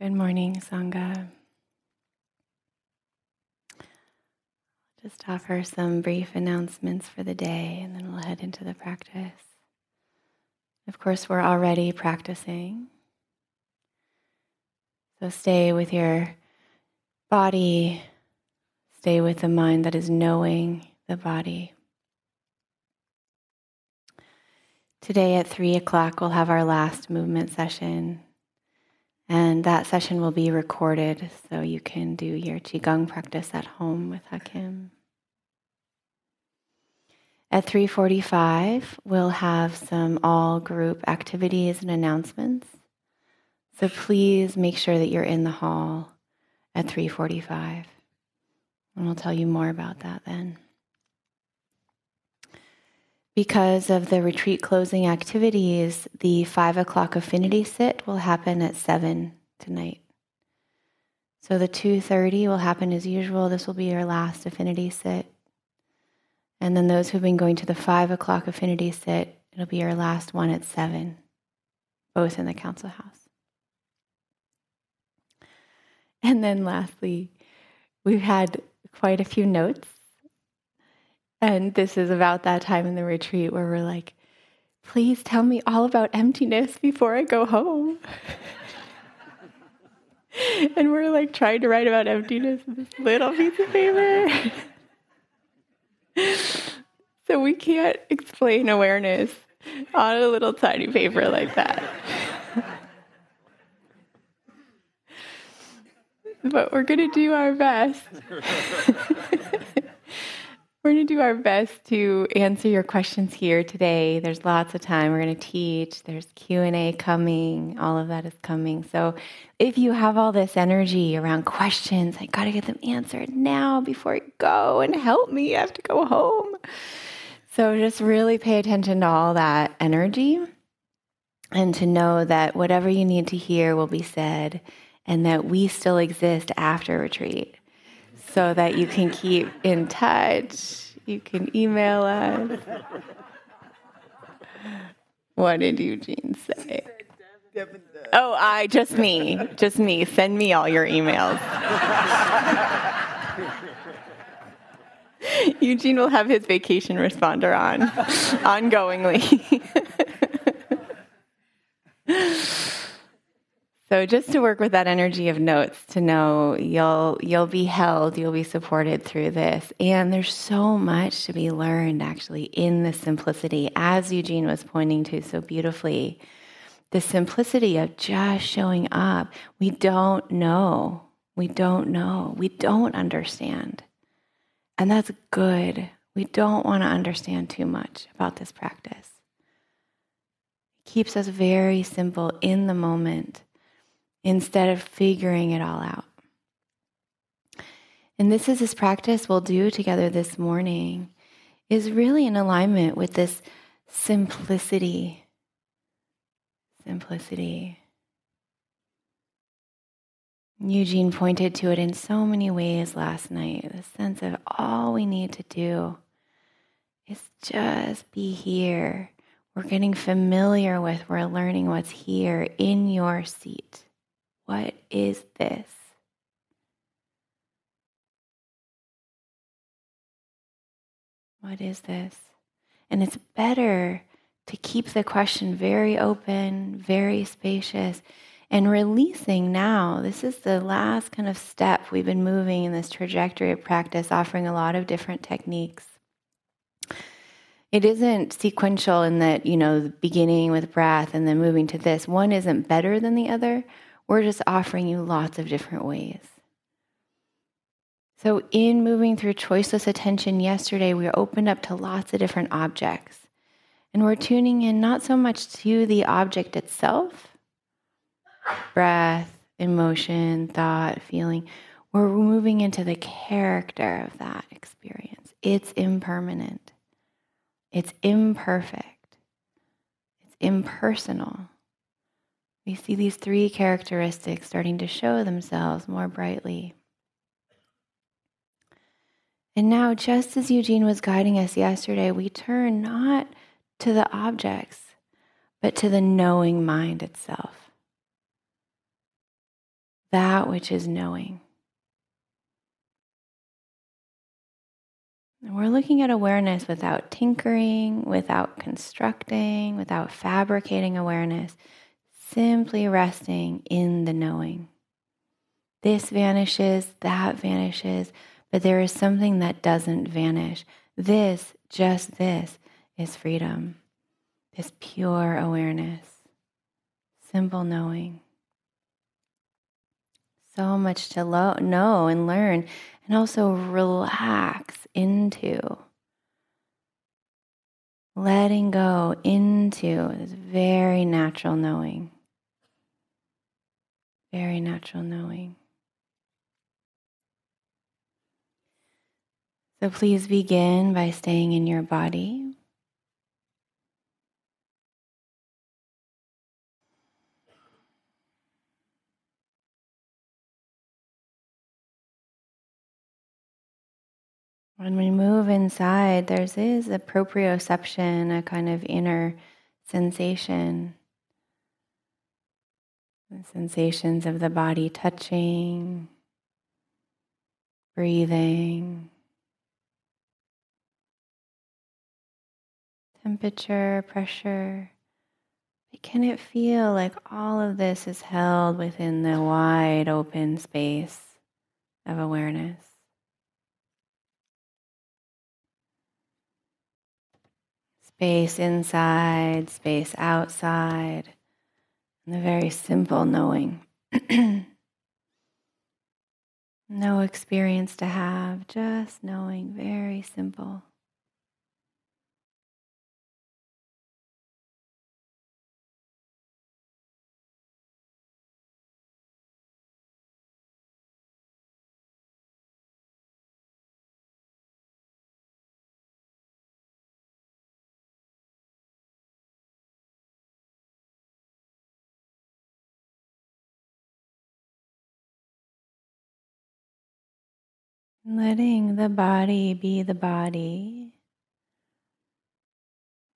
Good morning, Sangha. Just offer some brief announcements for the day and then we'll head into the practice. Of course, we're already practicing. So stay with your body, stay with the mind that is knowing the body. Today at 3 o'clock, we'll have our last movement session. And that session will be recorded so you can do your Qigong practice at home with Hakim. At 3:45, we'll have some all group activities and announcements. So please make sure that you're in the hall at 3:45. And we'll tell you more about that then. Because of the retreat closing activities, the five o'clock affinity sit will happen at seven tonight. So the 2:30 will happen as usual. This will be your last affinity sit. And then those who've been going to the five o'clock affinity sit, it'll be your last one at seven, both in the council house. And then lastly, we've had quite a few notes and this is about that time in the retreat where we're like, please tell me all about emptiness before I go home. and we're like trying to write about emptiness with this little piece of paper. so we can't explain awareness on a little tiny paper like that. but we're going to do our best. We're going to do our best to answer your questions here today. There's lots of time. We're going to teach. There's Q&A coming. All of that is coming. So if you have all this energy around questions, I got to get them answered now before I go and help me. I have to go home. So just really pay attention to all that energy and to know that whatever you need to hear will be said and that we still exist after retreat so that you can keep in touch. You can email us. What did Eugene say? Oh, I just me, just me. Send me all your emails. Eugene will have his vacation responder on ongoingly. So just to work with that energy of notes to know you'll you'll be held, you'll be supported through this. And there's so much to be learned actually in the simplicity as Eugene was pointing to so beautifully. The simplicity of just showing up. We don't know. We don't know. We don't understand. And that's good. We don't want to understand too much about this practice. It keeps us very simple in the moment instead of figuring it all out. And this is this practice we'll do together this morning is really in alignment with this simplicity. Simplicity. Eugene pointed to it in so many ways last night the sense of all we need to do is just be here. We're getting familiar with, we're learning what's here in your seat. What is this? What is this? And it's better to keep the question very open, very spacious, and releasing now. This is the last kind of step we've been moving in this trajectory of practice, offering a lot of different techniques. It isn't sequential in that, you know, beginning with breath and then moving to this. One isn't better than the other. We're just offering you lots of different ways. So, in moving through choiceless attention yesterday, we opened up to lots of different objects. And we're tuning in not so much to the object itself breath, emotion, thought, feeling. We're moving into the character of that experience. It's impermanent, it's imperfect, it's impersonal we see these three characteristics starting to show themselves more brightly. And now, just as Eugene was guiding us yesterday, we turn not to the objects, but to the knowing mind itself. that which is knowing. And we're looking at awareness without tinkering, without constructing, without fabricating awareness, simply resting in the knowing. This vanishes, that vanishes, but there is something that doesn't vanish. This, just this, is freedom, this pure awareness, simple knowing. So much to lo- know and learn, and also relax into. Letting go into this very natural knowing. Very natural knowing. So please begin by staying in your body. When we move inside, there's is a proprioception, a kind of inner sensation. The sensations of the body touching, breathing. temperature, pressure. But can it feel like all of this is held within the wide open space of awareness? Space inside, space outside, the very simple knowing. no experience to have, just knowing, very simple. Letting the body be the body.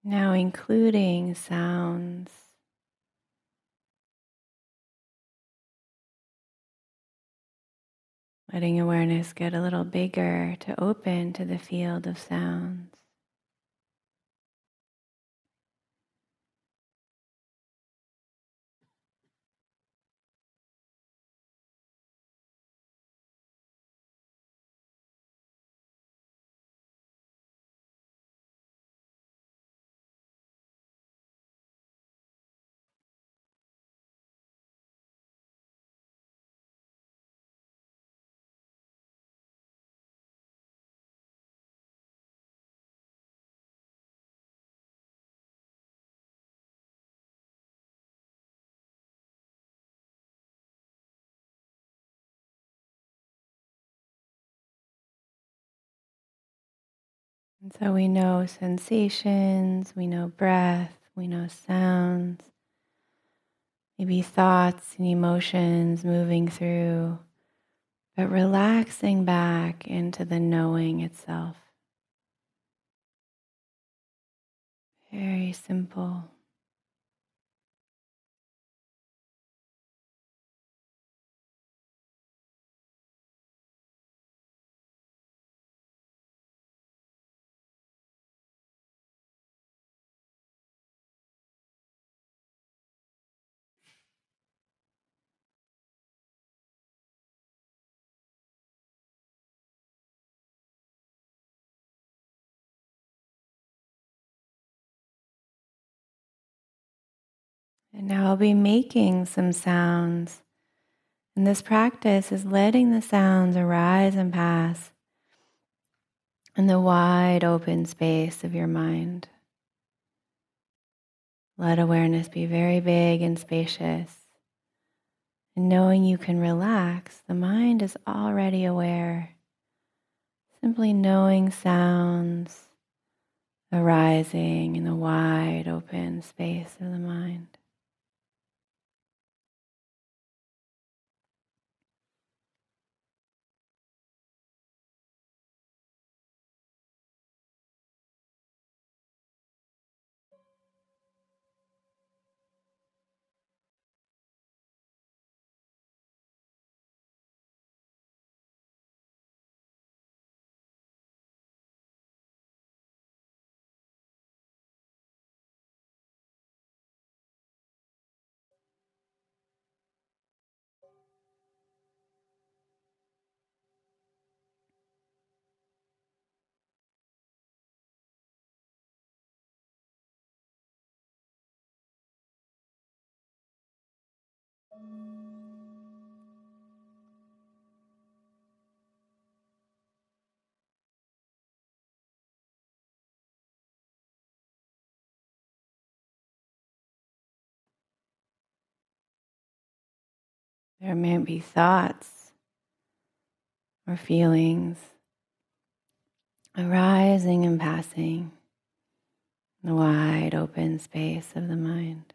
Now, including sounds. Letting awareness get a little bigger to open to the field of sounds. And so we know sensations, we know breath, we know sounds, maybe thoughts and emotions moving through, but relaxing back into the knowing itself. Very simple. And now I'll be making some sounds. And this practice is letting the sounds arise and pass in the wide open space of your mind. Let awareness be very big and spacious. And knowing you can relax, the mind is already aware. Simply knowing sounds arising in the wide open space of the mind. There may be thoughts or feelings arising and passing in the wide open space of the mind.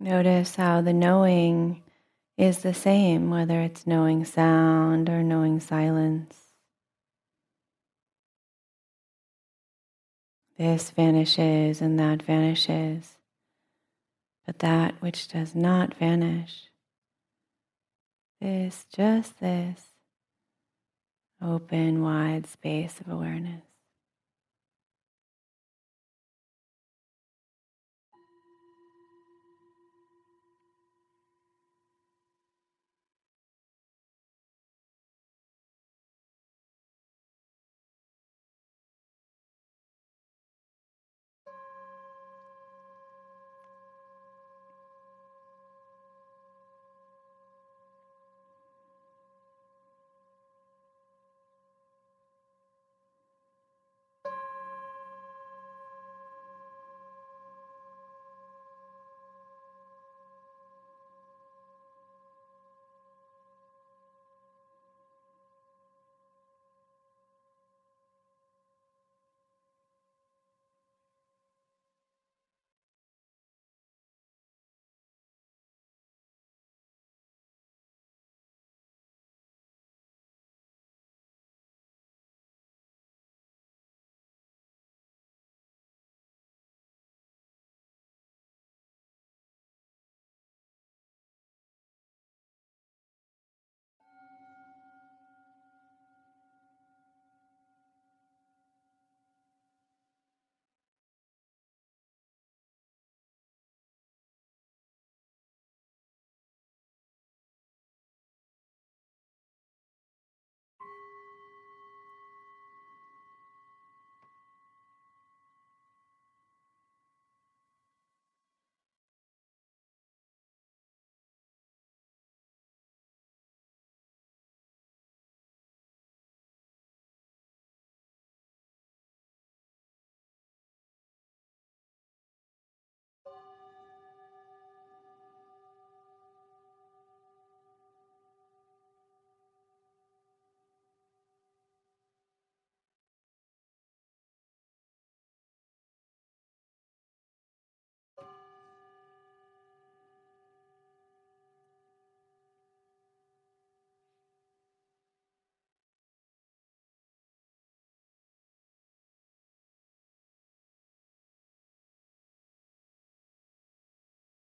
Notice how the knowing is the same, whether it's knowing sound or knowing silence. This vanishes and that vanishes, but that which does not vanish, this, just this, open, wide space of awareness.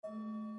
Música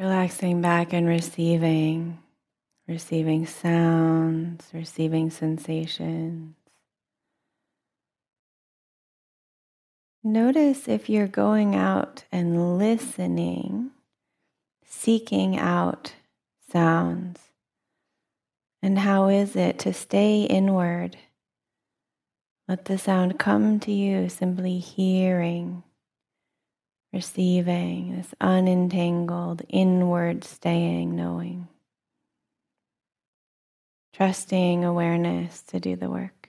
Relaxing back and receiving, receiving sounds, receiving sensations. Notice if you're going out and listening, seeking out sounds. And how is it to stay inward? Let the sound come to you simply hearing receiving this unentangled, inward staying knowing, trusting awareness to do the work.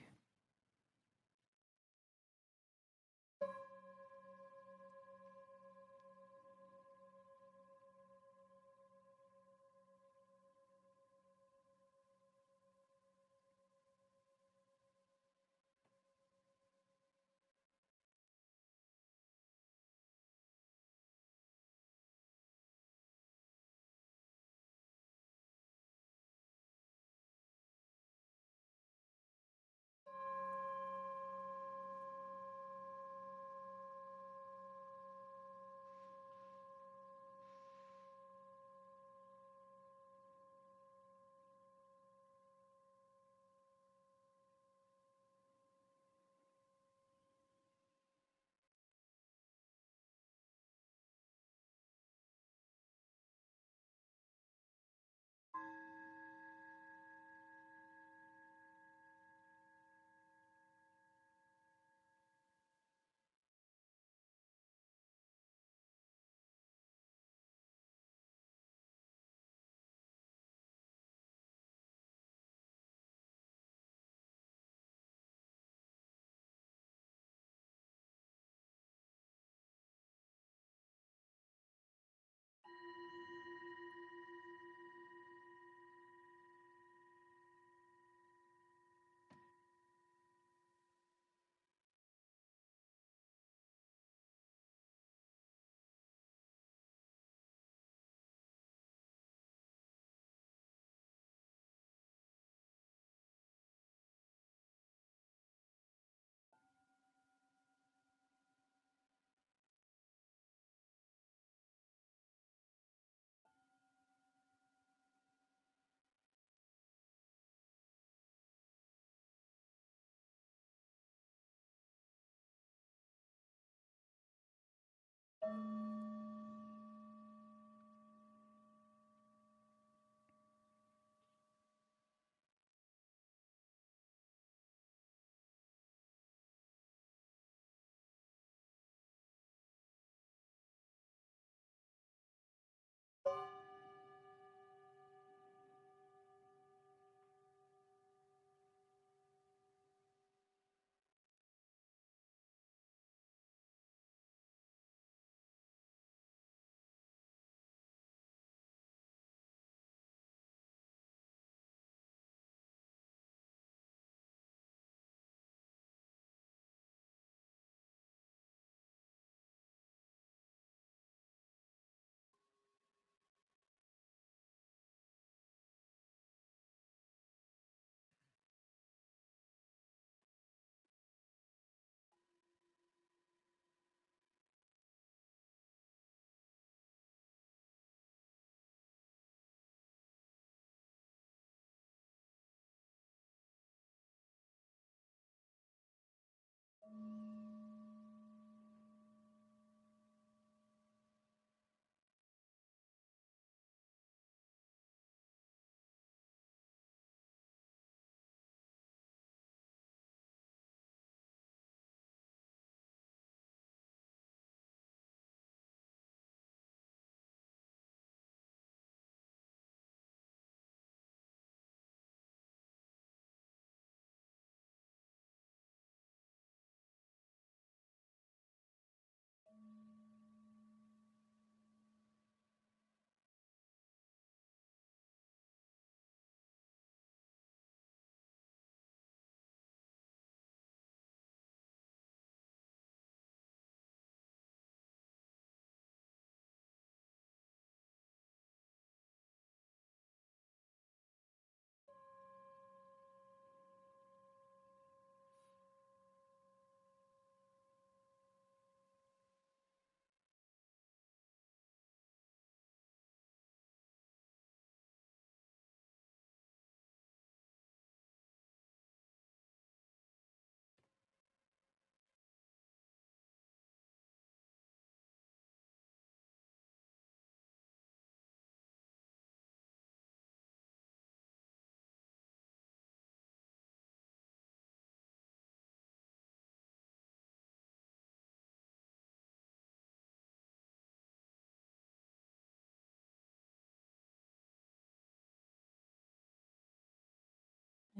you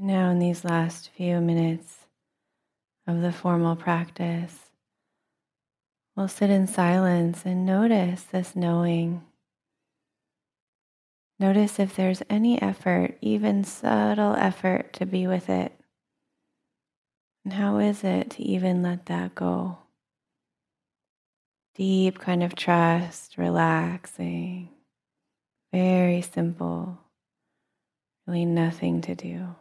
Now, in these last few minutes of the formal practice, we'll sit in silence and notice this knowing. Notice if there's any effort, even subtle effort, to be with it. And how is it to even let that go? Deep kind of trust, relaxing, very simple, really nothing to do.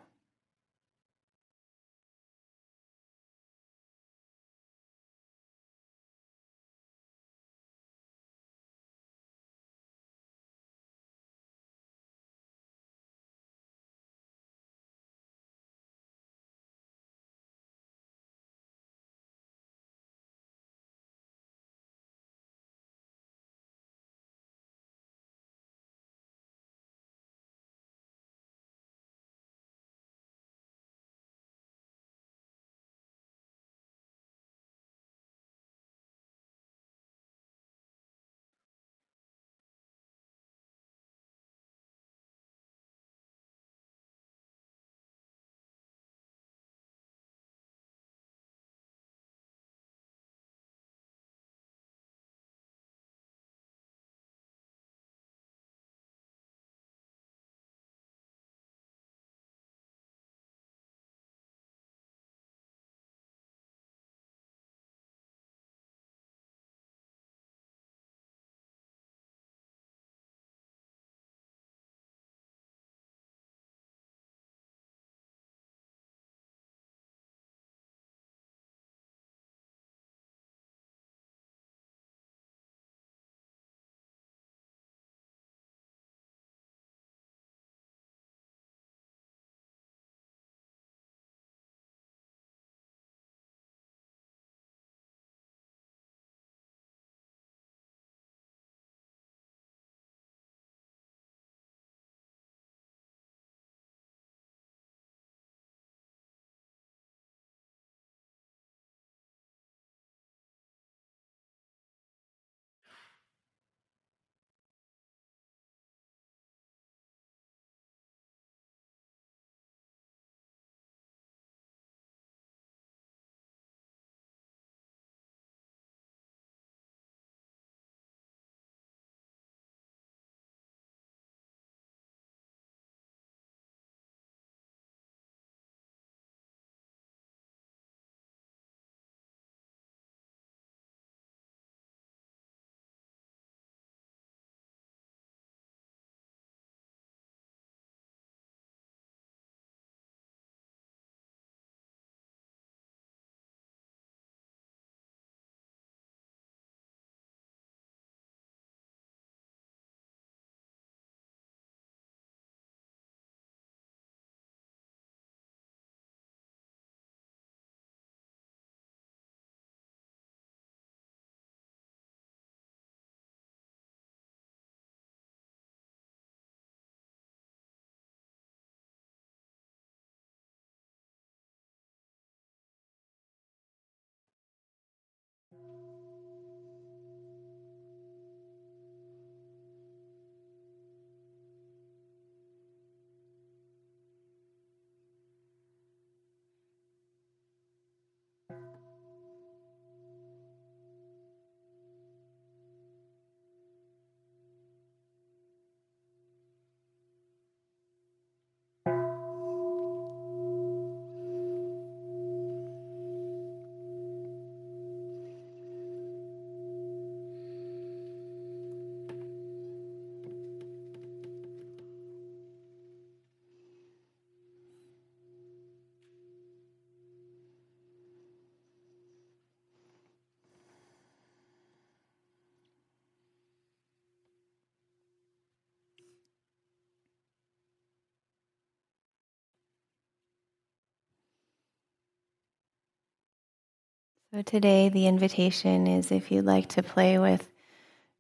So today, the invitation is if you'd like to play with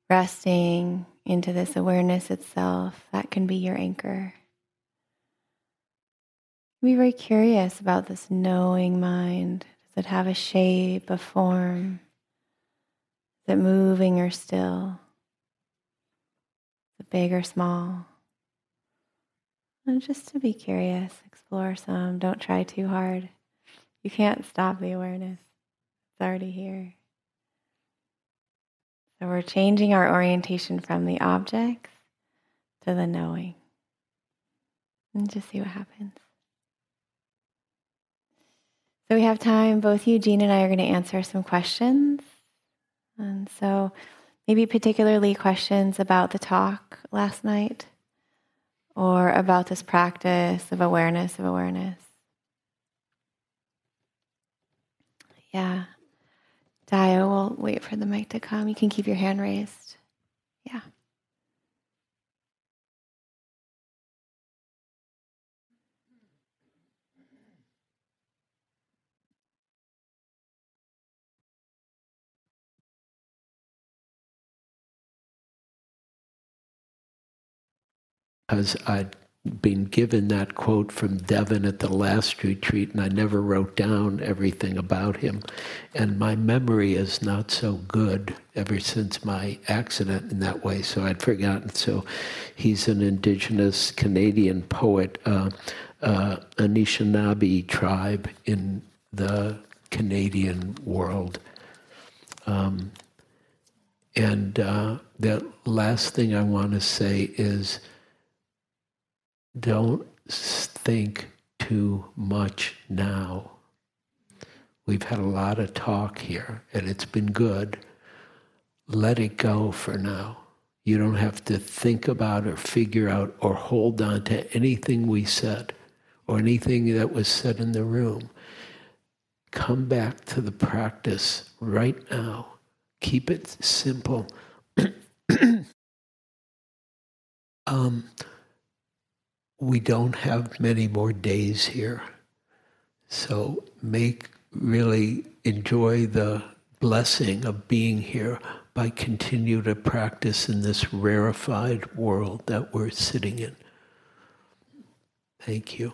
resting into this awareness itself, that can be your anchor. Be very curious about this knowing mind. Does it have a shape, a form? Is it moving or still? Is it big or small? And just to be curious, explore some. Don't try too hard. You can't stop the awareness, already here. So we're changing our orientation from the objects to the knowing. And just see what happens. So we have time, both Eugene and I are going to answer some questions. And so maybe particularly questions about the talk last night or about this practice of awareness of awareness. Yeah. Dio, we'll wait for the mic to come. You can keep your hand raised. Yeah. Because I'd been given that quote from Devon at the last retreat, and I never wrote down everything about him. And my memory is not so good ever since my accident in that way, so I'd forgotten. So he's an indigenous Canadian poet, uh, uh, Anishinaabe tribe in the Canadian world. Um, and uh, the last thing I want to say is don't think too much now. We've had a lot of talk here and it's been good. Let it go for now. You don't have to think about or figure out or hold on to anything we said or anything that was said in the room. Come back to the practice right now. Keep it simple. um, we don't have many more days here. So make really enjoy the blessing of being here by continue to practice in this rarefied world that we're sitting in. Thank you.